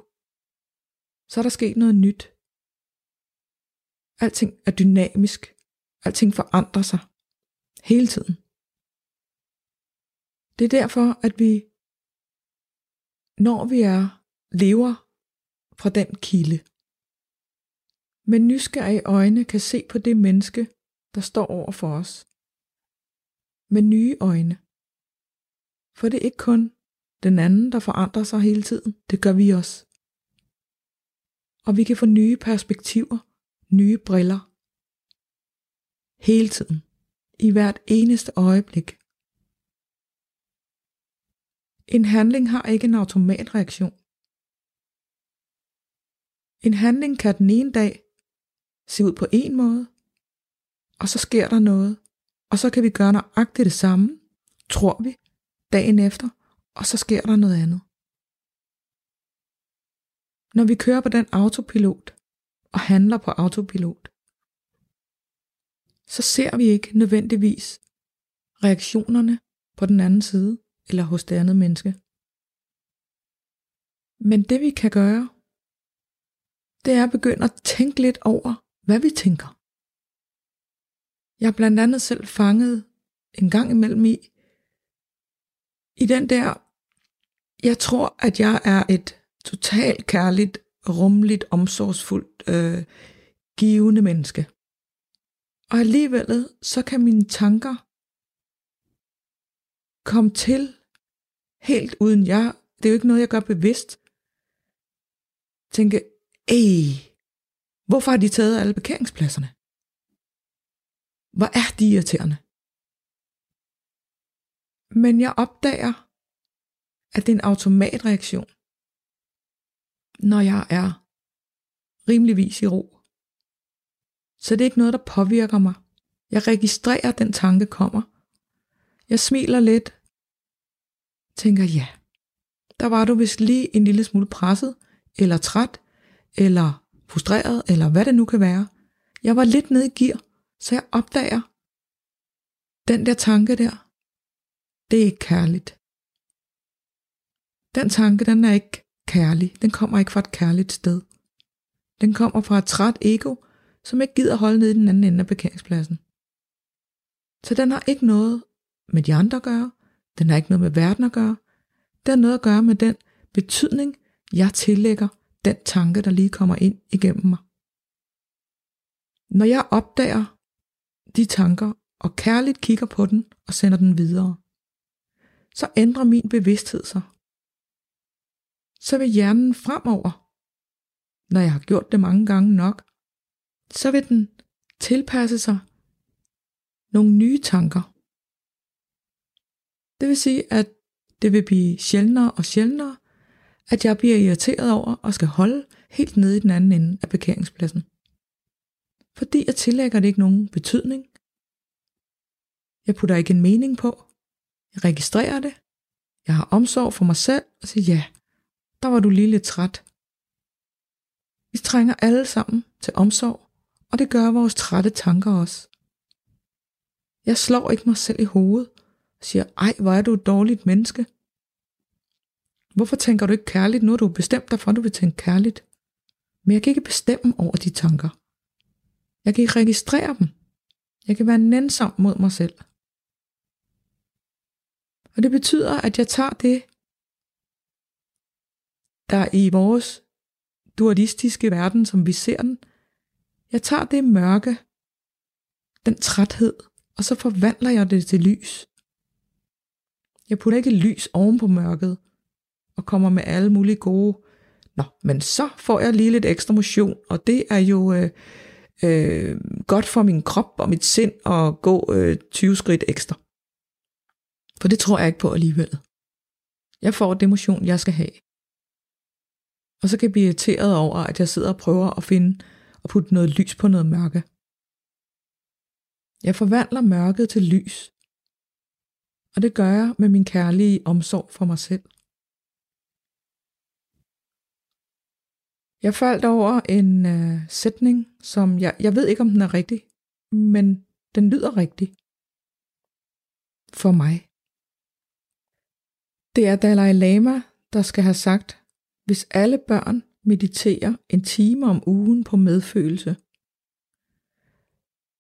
så er der sket noget nyt. Alting er dynamisk. Alting forandrer sig. Hele tiden. Det er derfor, at vi, når vi er, lever fra den kilde, med nysgerrige øjne kan se på det menneske, der står over for os. Med nye øjne. For det er ikke kun den anden, der forandrer sig hele tiden. Det gør vi også. Og vi kan få nye perspektiver, nye briller. Hele tiden. I hvert eneste øjeblik. En handling har ikke en automatreaktion. En handling kan den ene dag se ud på en måde, og så sker der noget, og så kan vi gøre nøjagtigt det samme, tror vi, dagen efter, og så sker der noget andet. Når vi kører på den autopilot og handler på autopilot, så ser vi ikke nødvendigvis reaktionerne på den anden side eller hos det andet menneske. Men det vi kan gøre, det er at begynde at tænke lidt over, hvad vi tænker. Jeg er blandt andet selv fanget en gang imellem i, i den der, jeg tror, at jeg er et totalt kærligt, rumligt, omsorgsfuldt, øh, givende menneske. Og alligevel, så kan mine tanker komme til helt uden jeg. Det er jo ikke noget, jeg gør bevidst. Tænke, ej, hvorfor har de taget alle parkeringspladserne? Hvor er de irriterende? Men jeg opdager, at det er en automatreaktion, når jeg er rimeligvis i ro. Så det er ikke noget, der påvirker mig. Jeg registrerer, at den tanke kommer. Jeg smiler lidt. Tænker, ja, der var du vist lige en lille smule presset, eller træt, eller frustreret, eller hvad det nu kan være. Jeg var lidt nede i gear, så jeg opdager, den der tanke der, det er ikke kærligt. Den tanke, den er ikke kærlig. Den kommer ikke fra et kærligt sted. Den kommer fra et træt ego, som ikke gider holde ned i den anden ende af parkeringspladsen. Så den har ikke noget med de andre at gøre. Den har ikke noget med verden at gøre. Den har noget at gøre med den betydning, jeg tillægger den tanke, der lige kommer ind igennem mig. Når jeg opdager de tanker og kærligt kigger på den og sender den videre, så ændrer min bevidsthed sig. Så vil hjernen fremover, når jeg har gjort det mange gange nok, så vil den tilpasse sig nogle nye tanker. Det vil sige, at det vil blive sjældnere og sjældnere, at jeg bliver irriteret over og skal holde helt nede i den anden ende af parkeringspladsen. Fordi jeg tillægger det ikke nogen betydning. Jeg putter ikke en mening på. Jeg registrerer det. Jeg har omsorg for mig selv og siger, ja, der var du lige lidt træt. Vi trænger alle sammen til omsorg, og det gør vores trætte tanker også. Jeg slår ikke mig selv i hovedet og siger, ej, hvor er du et dårligt menneske. Hvorfor tænker du ikke kærligt? Nu har du bestemt dig for, at du vil tænke kærligt. Men jeg kan ikke bestemme over de tanker. Jeg kan ikke registrere dem. Jeg kan være nænsom mod mig selv. Og det betyder, at jeg tager det, der i vores dualistiske verden, som vi ser den, jeg tager det mørke, den træthed, og så forvandler jeg det til lys. Jeg putter ikke lys oven på mørket, og kommer med alle mulige gode, nå, men så får jeg lige lidt ekstra motion, og det er jo øh, øh, godt for min krop og mit sind at gå øh, 20 skridt ekstra. For det tror jeg ikke på alligevel. Jeg får det motion, jeg skal have. Og så kan jeg blive irriteret over, at jeg sidder og prøver at finde og putte noget lys på noget mørke. Jeg forvandler mørket til lys. Og det gør jeg med min kærlige omsorg for mig selv. Jeg faldt over en øh, sætning, som jeg, jeg ved ikke, om den er rigtig, men den lyder rigtig. For mig. Det er Dalai Lama, der skal have sagt, hvis alle børn mediterer en time om ugen på medfølelse,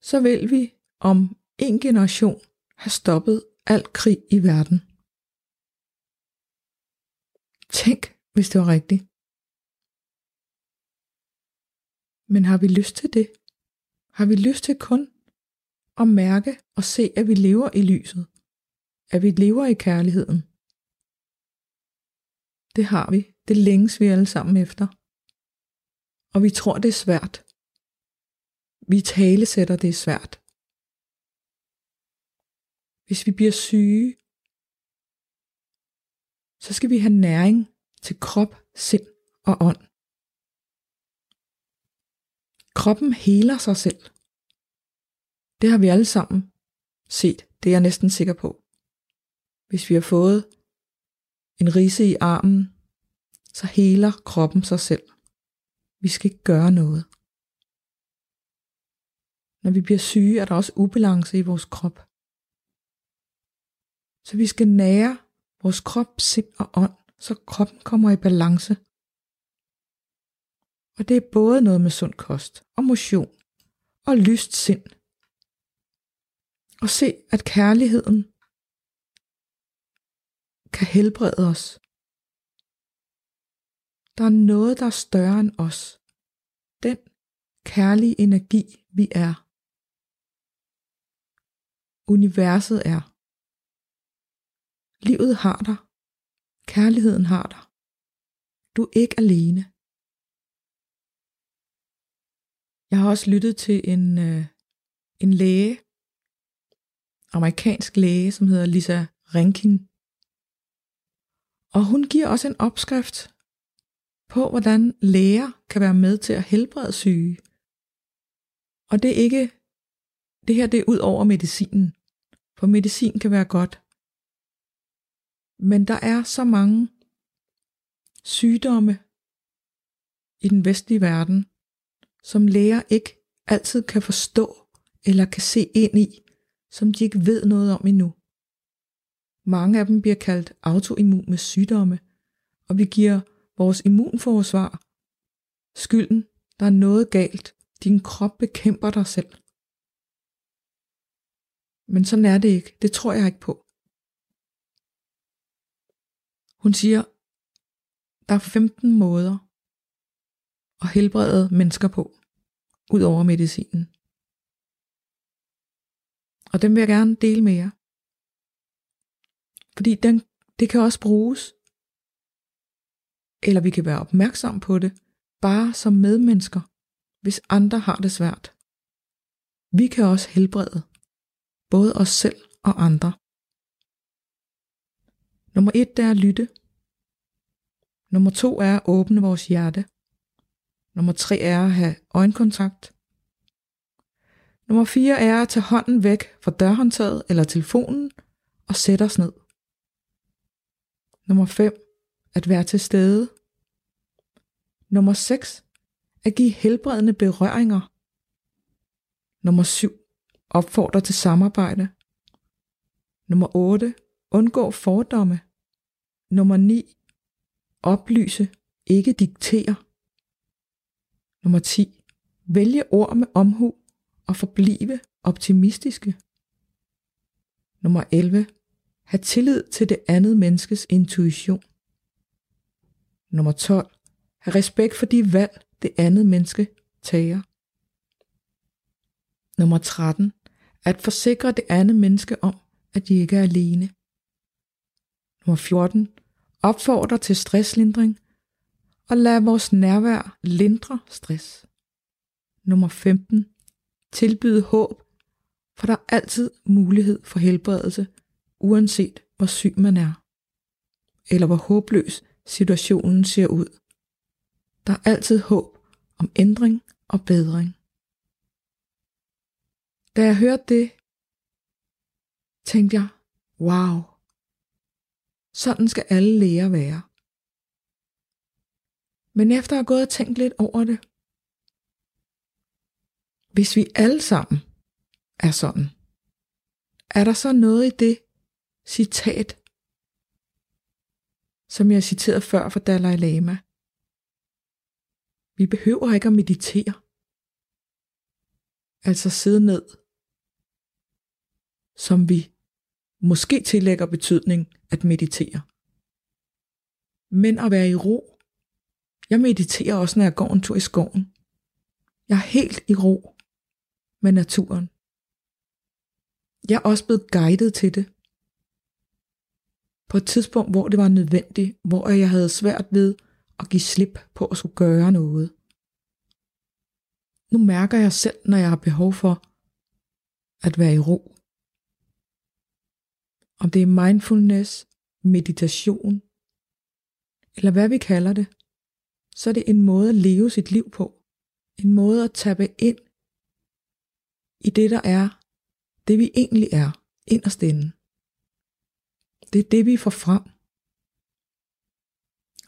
så vil vi om en generation have stoppet al krig i verden. Tænk, hvis det var rigtigt. Men har vi lyst til det? Har vi lyst til kun at mærke og se, at vi lever i lyset? At vi lever i kærligheden? Det har vi. Det længes vi alle sammen efter. Og vi tror, det er svært. Vi talesætter, det er svært. Hvis vi bliver syge, så skal vi have næring til krop, sind og ånd. Kroppen heler sig selv. Det har vi alle sammen set. Det er jeg næsten sikker på. Hvis vi har fået en rise i armen, så heler kroppen sig selv. Vi skal ikke gøre noget. Når vi bliver syge, er der også ubalance i vores krop. Så vi skal nære vores krop, sind og ånd, så kroppen kommer i balance. Og det er både noget med sund kost og motion og lyst sind. Og se, at kærligheden kan helbrede os. Der er noget, der er større end os. Den kærlige energi, vi er. Universet er. Livet har dig. Kærligheden har dig. Du er ikke alene. Jeg har også lyttet til en, øh, en læge, amerikansk læge, som hedder Lisa Rankin. Og hun giver også en opskrift på, hvordan læger kan være med til at helbrede syge. Og det er ikke det her det er ud over medicinen. For medicin kan være godt. Men der er så mange sygdomme i den vestlige verden, som læger ikke altid kan forstå eller kan se ind i, som de ikke ved noget om endnu. Mange af dem bliver kaldt autoimmune sygdomme, og vi giver vores immunforsvar skylden, der er noget galt. Din krop bekæmper dig selv. Men sådan er det ikke. Det tror jeg ikke på. Hun siger, der er 15 måder at helbrede mennesker på, ud over medicinen. Og dem vil jeg gerne dele med jer. Fordi den, det kan også bruges, eller vi kan være opmærksom på det, bare som medmennesker, hvis andre har det svært. Vi kan også helbrede, både os selv og andre. Nummer et er at lytte. Nummer to er at åbne vores hjerte. Nummer tre er at have øjenkontakt. Nummer 4 er at tage hånden væk fra dørhåndtaget eller telefonen og sætte os ned. Nummer 5. At være til stede. Nummer 6. At give helbredende berøringer. Nummer 7. Opfordre til samarbejde. Nummer 8. Undgå fordomme. Nummer 9. Oplyse, ikke diktere. Nummer 10. Vælge ord med omhu og forblive optimistiske. Nummer 11. Ha' tillid til det andet menneskes intuition. Nummer 12. Ha' respekt for de valg, det andet menneske tager. Nummer 13. At forsikre det andet menneske om, at de ikke er alene. Nummer 14. Opfordre til stresslindring og lad vores nærvær lindre stress. Nummer 15 tilbyde håb, for der er altid mulighed for helbredelse, uanset hvor syg man er, eller hvor håbløs situationen ser ud. Der er altid håb om ændring og bedring. Da jeg hørte det, tænkte jeg, wow, sådan skal alle læger være. Men efter at have gået og tænkt lidt over det, hvis vi alle sammen er sådan, er der så noget i det citat, som jeg citerede før fra Dalai Lama? Vi behøver ikke at meditere. Altså sidde ned, som vi måske tillægger betydning at meditere. Men at være i ro. Jeg mediterer også, når jeg går en tur i skoven. Jeg er helt i ro med naturen. Jeg er også blevet guidet til det. På et tidspunkt, hvor det var nødvendigt, hvor jeg havde svært ved at give slip på at skulle gøre noget. Nu mærker jeg selv, når jeg har behov for at være i ro. Om det er mindfulness, meditation, eller hvad vi kalder det, så er det en måde at leve sit liv på. En måde at tappe ind i det, der er, det vi egentlig er, inderst inde. Det er det, vi får frem.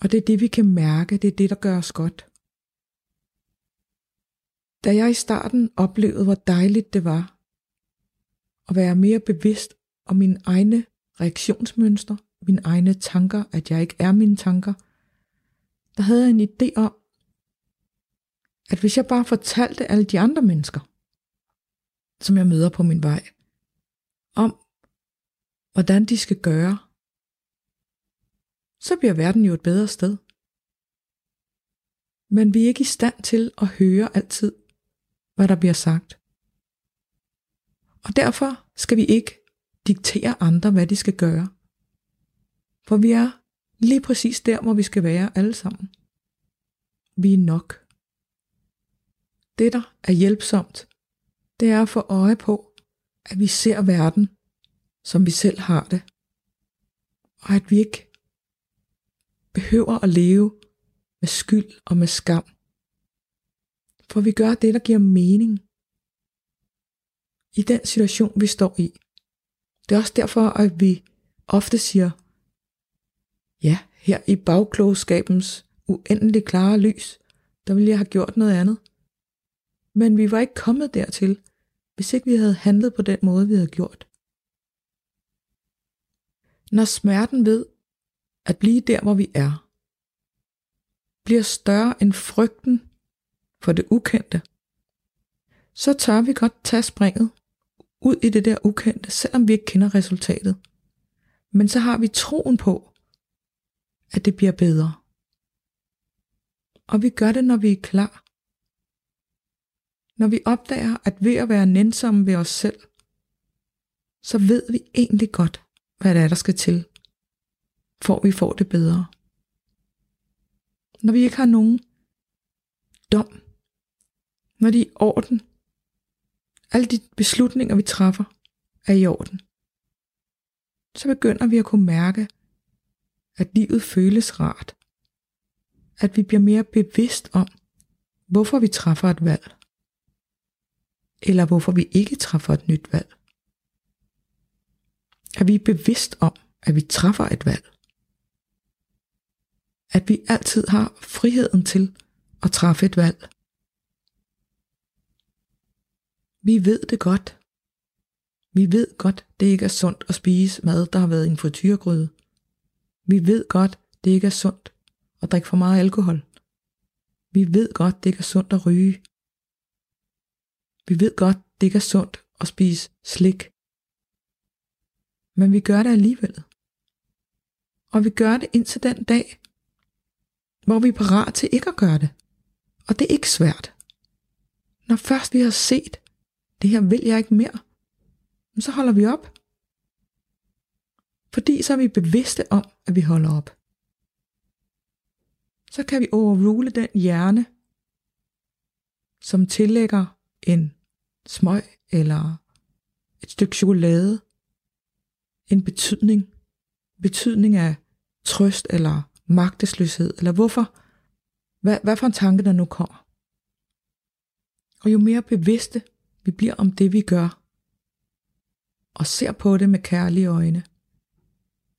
Og det er det, vi kan mærke, det er det, der gør os godt. Da jeg i starten oplevede, hvor dejligt det var at være mere bevidst om mine egne reaktionsmønstre, mine egne tanker, at jeg ikke er mine tanker, der havde jeg en idé om, at hvis jeg bare fortalte alle de andre mennesker, som jeg møder på min vej, om hvordan de skal gøre, så bliver verden jo et bedre sted. Men vi er ikke i stand til at høre altid, hvad der bliver sagt. Og derfor skal vi ikke diktere andre, hvad de skal gøre. For vi er lige præcis der, hvor vi skal være alle sammen. Vi er nok. Det, der er hjælpsomt, det er at få øje på, at vi ser verden, som vi selv har det. Og at vi ikke behøver at leve med skyld og med skam. For vi gør det, der giver mening. i den situation, vi står i. Det er også derfor, at vi ofte siger, ja, her i bagklogskabens uendelig klare lys, der ville jeg have gjort noget andet. Men vi var ikke kommet dertil, hvis ikke vi havde handlet på den måde, vi havde gjort. Når smerten ved at blive der, hvor vi er, bliver større end frygten for det ukendte, så tør vi godt tage springet ud i det der ukendte, selvom vi ikke kender resultatet. Men så har vi troen på, at det bliver bedre. Og vi gør det, når vi er klar. Når vi opdager, at ved at være nænsomme ved os selv, så ved vi egentlig godt, hvad det er, der skal til, for vi får det bedre. Når vi ikke har nogen dom, når de er i orden, alle de beslutninger, vi træffer, er i orden, så begynder vi at kunne mærke, at livet føles rart. At vi bliver mere bevidst om, hvorfor vi træffer et valg. Eller hvorfor vi ikke træffer et nyt valg. At vi er bevidst om, at vi træffer et valg. At vi altid har friheden til at træffe et valg. Vi ved det godt. Vi ved godt, det ikke er sundt at spise mad, der har været i en frityregryde. Vi ved godt, det ikke er sundt at drikke for meget alkohol. Vi ved godt, det ikke er sundt at ryge. Vi ved godt, det ikke er sundt at spise slik. Men vi gør det alligevel. Og vi gør det indtil den dag, hvor vi er parat til ikke at gøre det. Og det er ikke svært. Når først vi har set, det her vil jeg ikke mere, så holder vi op. Fordi så er vi bevidste om, at vi holder op. Så kan vi overrule den hjerne, som tillægger en smøg eller et stykke chokolade en betydning. Betydning af trøst eller magtesløshed, eller hvorfor, hvad, hvad for en tanke der nu kommer. Og jo mere bevidste vi bliver om det, vi gør, og ser på det med kærlige øjne,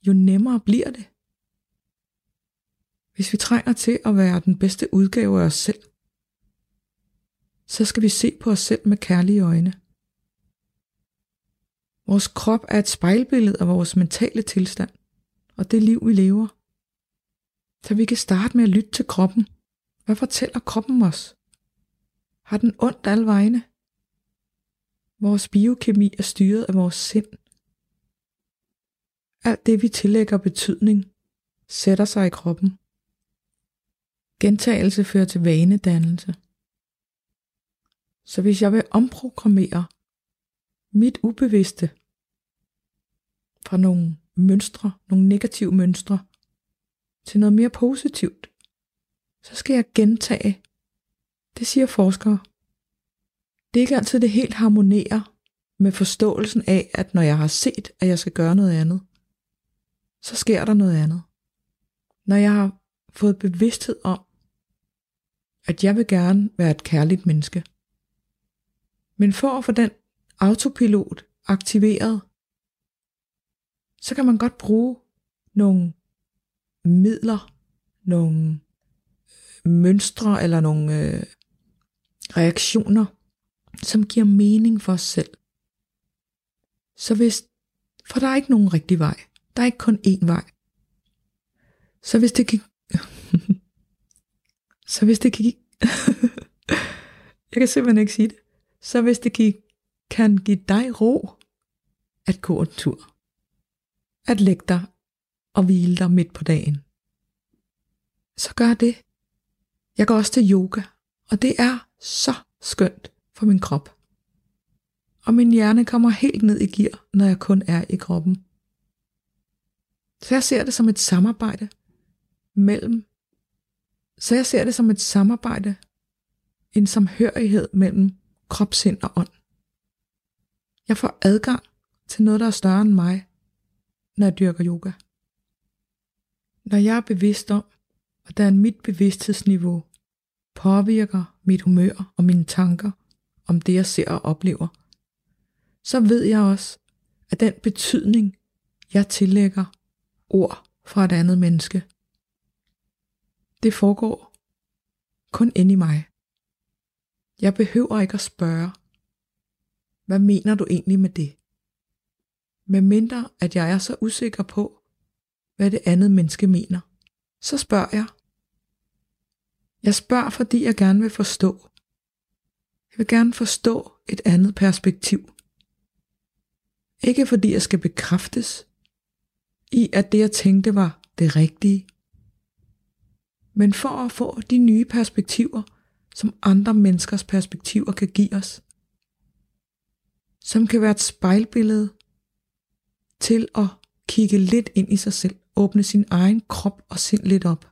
jo nemmere bliver det. Hvis vi trænger til at være den bedste udgave af os selv, så skal vi se på os selv med kærlige øjne. Vores krop er et spejlbillede af vores mentale tilstand og det liv, vi lever. Så vi kan starte med at lytte til kroppen. Hvad fortæller kroppen os? Har den ondt alle vegne? Vores biokemi er styret af vores sind. Alt det, vi tillægger betydning, sætter sig i kroppen. Gentagelse fører til vanedannelse. Så hvis jeg vil omprogrammere mit ubevidste fra nogle mønstre, nogle negative mønstre, til noget mere positivt, så skal jeg gentage. Det siger forskere. Det er ikke altid det helt harmonerer med forståelsen af, at når jeg har set, at jeg skal gøre noget andet, så sker der noget andet. Når jeg har fået bevidsthed om, at jeg vil gerne være et kærligt menneske. Men for at få den autopilot aktiveret, så kan man godt bruge nogle midler, nogle øh, mønstre eller nogle øh, reaktioner, som giver mening for os selv. Så hvis, for der er ikke nogen rigtig vej. Der er ikke kun én vej. Så hvis det kan... så hvis det kan... jeg kan simpelthen ikke sige det. Så hvis det kan, kan give dig ro at gå en tur. At lægge dig og hvile dig midt på dagen. Så gør det. Jeg går også til yoga, og det er så skønt for min krop. Og min hjerne kommer helt ned i gear, når jeg kun er i kroppen. Så jeg ser det som et samarbejde mellem, så jeg ser det som et samarbejde, en samhørighed mellem krop, sind og ånd. Jeg får adgang til noget, der er større end mig, når jeg dyrker yoga. Når jeg er bevidst om, hvordan mit bevidsthedsniveau påvirker mit humør og mine tanker om det, jeg ser og oplever, så ved jeg også, at den betydning, jeg tillægger ord fra et andet menneske, det foregår kun inde i mig. Jeg behøver ikke at spørge, hvad mener du egentlig med det? Med mindre at jeg er så usikker på, hvad det andet menneske mener, så spørger jeg. Jeg spørger, fordi jeg gerne vil forstå. Jeg vil gerne forstå et andet perspektiv. Ikke fordi jeg skal bekræftes i, at det jeg tænkte var det rigtige, men for at få de nye perspektiver, som andre menneskers perspektiver kan give os. Som kan være et spejlbillede til at kigge lidt ind i sig selv, åbne sin egen krop og sind lidt op.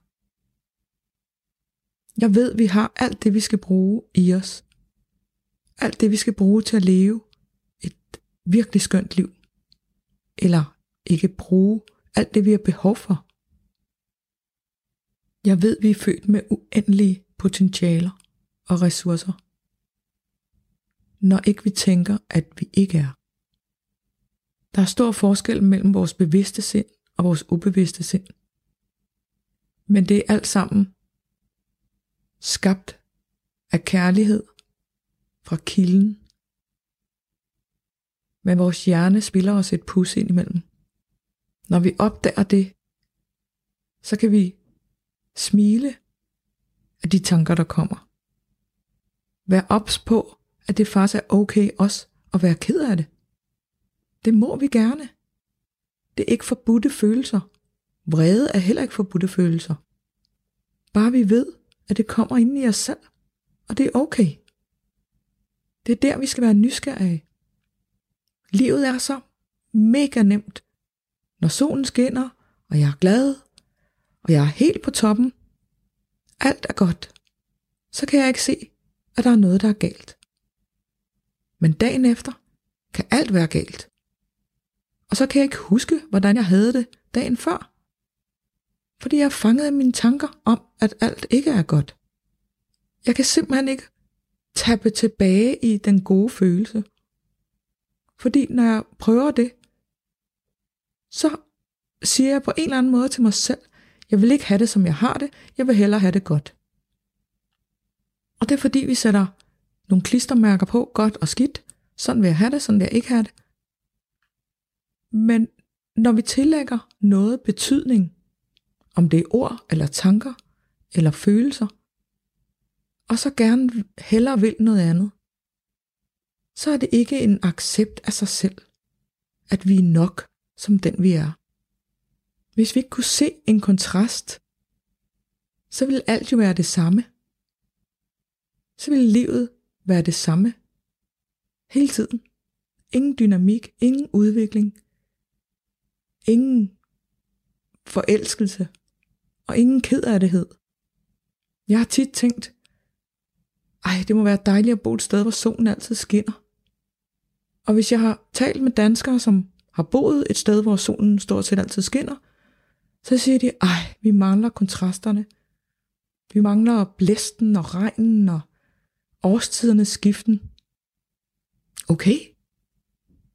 Jeg ved, vi har alt det, vi skal bruge i os. Alt det, vi skal bruge til at leve et virkelig skønt liv. Eller ikke bruge alt det, vi har behov for. Jeg ved, vi er født med uendelige potentialer og ressourcer. Når ikke vi tænker, at vi ikke er. Der er stor forskel mellem vores bevidste sind og vores ubevidste sind. Men det er alt sammen skabt af kærlighed fra kilden. Men vores hjerne spiller os et pus ind imellem. Når vi opdager det, så kan vi smile af de tanker, der kommer. Vær ops på, at det faktisk er okay også at være ked af det. Det må vi gerne. Det er ikke forbudte følelser. Vrede er heller ikke forbudte følelser. Bare vi ved, at det kommer ind i os selv, og det er okay. Det er der, vi skal være nysgerrige. Livet er så mega nemt. Når solen skinner, og jeg er glad, og jeg er helt på toppen, alt er godt, så kan jeg ikke se, at der er noget, der er galt. Men dagen efter kan alt være galt. Og så kan jeg ikke huske, hvordan jeg havde det dagen før. Fordi jeg er fanget af mine tanker om, at alt ikke er godt. Jeg kan simpelthen ikke tappe tilbage i den gode følelse. Fordi når jeg prøver det, så siger jeg på en eller anden måde til mig selv, jeg vil ikke have det, som jeg har det, jeg vil hellere have det godt. Og det er fordi, vi sætter nogle klistermærker på, godt og skidt, sådan vil jeg have det, sådan vil jeg ikke have det. Men når vi tillægger noget betydning, om det er ord eller tanker eller følelser, og så gerne hellere vil noget andet, så er det ikke en accept af sig selv, at vi er nok som den vi er. Hvis vi ikke kunne se en kontrast, så ville alt jo være det samme. Så ville livet være det samme. Hele tiden. Ingen dynamik, ingen udvikling, ingen forelskelse og ingen kederlighed. Jeg har tit tænkt, ej, det må være dejligt at bo et sted, hvor solen altid skinner. Og hvis jeg har talt med danskere, som har boet et sted, hvor solen stort set altid skinner, så siger de, ej, vi mangler kontrasterne. Vi mangler blæsten og regnen og årstidernes skiften. Okay,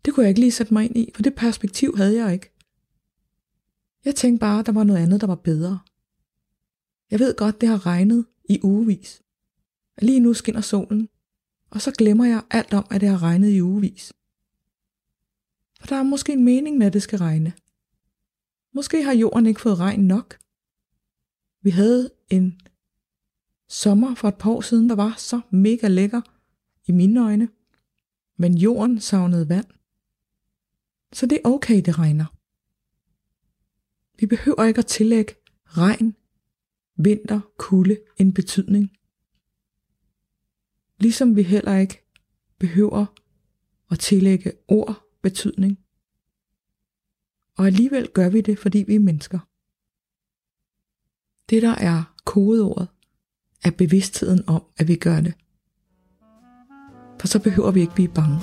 det kunne jeg ikke lige sætte mig ind i, for det perspektiv havde jeg ikke. Jeg tænkte bare, at der var noget andet, der var bedre. Jeg ved godt, det har regnet i ugevis. Lige nu skinner solen, og så glemmer jeg alt om, at det har regnet i ugevis. For der er måske en mening med, at det skal regne. Måske har jorden ikke fået regn nok. Vi havde en sommer for et par år siden, der var så mega lækker i mine øjne. Men jorden savnede vand. Så det er okay, det regner. Vi behøver ikke at tillægge regn, vinter, kulde en betydning. Ligesom vi heller ikke behøver at tillægge ord betydning. Og alligevel gør vi det, fordi vi er mennesker. Det, der er kodeordet, er bevidstheden om, at vi gør det. For så behøver vi ikke blive bange.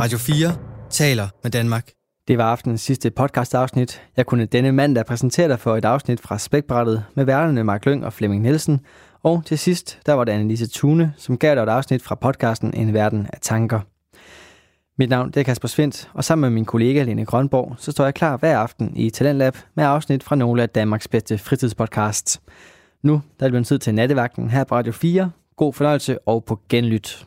Radio 4 taler med Danmark. Det var aftenens sidste podcast-afsnit. Jeg kunne denne mandag præsentere dig for et afsnit fra Spækbrættet med værterne Mark Lyng og Flemming Nielsen. Og til sidst, der var det Annelise Tune, som gav dig et afsnit fra podcasten En Verden af Tanker. Mit navn det er Kasper Svendt, og sammen med min kollega Lene Grønborg, så står jeg klar hver aften i Talentlab med afsnit fra nogle af Danmarks bedste fritidspodcasts. Nu der er det blevet tid til nattevagten her på Radio 4. God fornøjelse og på genlyt.